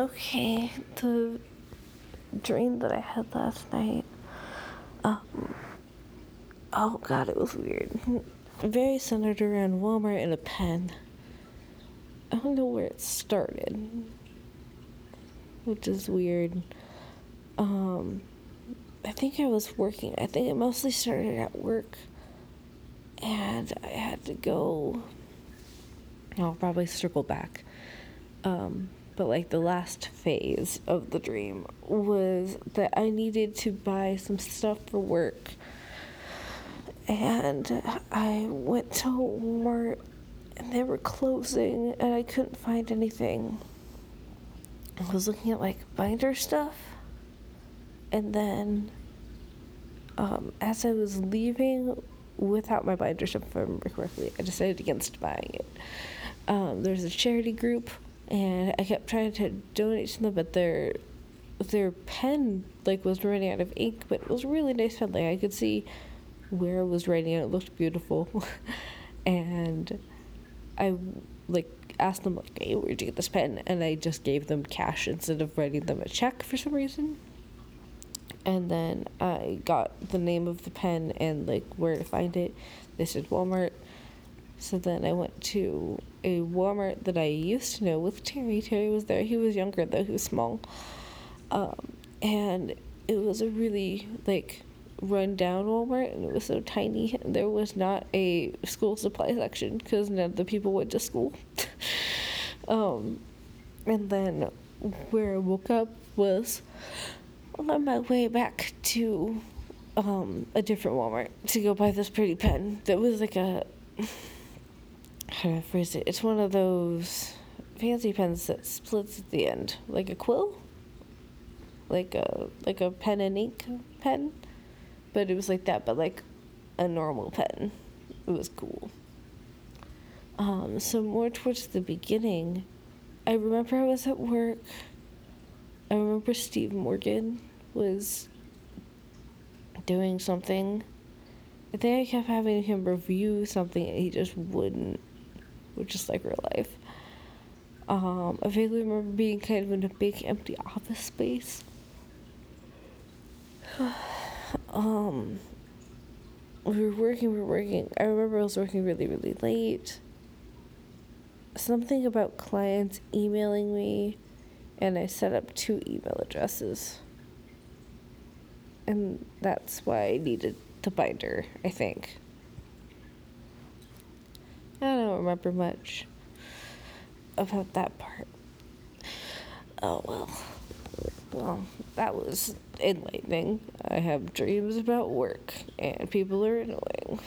Okay, the dream that I had last night. Um, oh god, it was weird. Very centered around Walmart and a pen. I don't know where it started, which is weird. Um, I think I was working. I think it mostly started at work, and I had to go. I'll probably circle back. Um, but like the last phase of the dream was that I needed to buy some stuff for work. And I went to Walmart and they were closing and I couldn't find anything. I was looking at like binder stuff. And then um, as I was leaving without my binder stuff, if I remember correctly, I decided against buying it. Um, there's a charity group and I kept trying to donate to them, but their their pen like was running out of ink, but it was really nice pen. Like I could see where I was writing, and it looked beautiful. and I like asked them like, "Hey, where'd you get this pen?" And I just gave them cash instead of writing them a check for some reason. And then I got the name of the pen and like where to find it. They said Walmart. So then I went to a Walmart that I used to know with Terry. Terry was there. He was younger though. He was small. Um, and it was a really like run down Walmart and it was so tiny. There was not a school supply section because none of the people went to school. um, and then where I woke up was on my way back to um, a different Walmart to go buy this pretty pen that was like a how do I phrase it? It's one of those fancy pens that splits at the end, like a quill, like a like a pen and ink pen, but it was like that, but like a normal pen. It was cool. Um, so more towards the beginning, I remember I was at work. I remember Steve Morgan was doing something. I think I kept having him review something and he just wouldn't which is like real life. Um, I vaguely remember being kind of in a big empty office space. um, we were working, we were working. I remember I was working really, really late. Something about clients emailing me, and I set up two email addresses. And that's why I needed the binder, I think. I don't remember much about that part. Oh well. Well, that was enlightening. I have dreams about work, and people are annoying.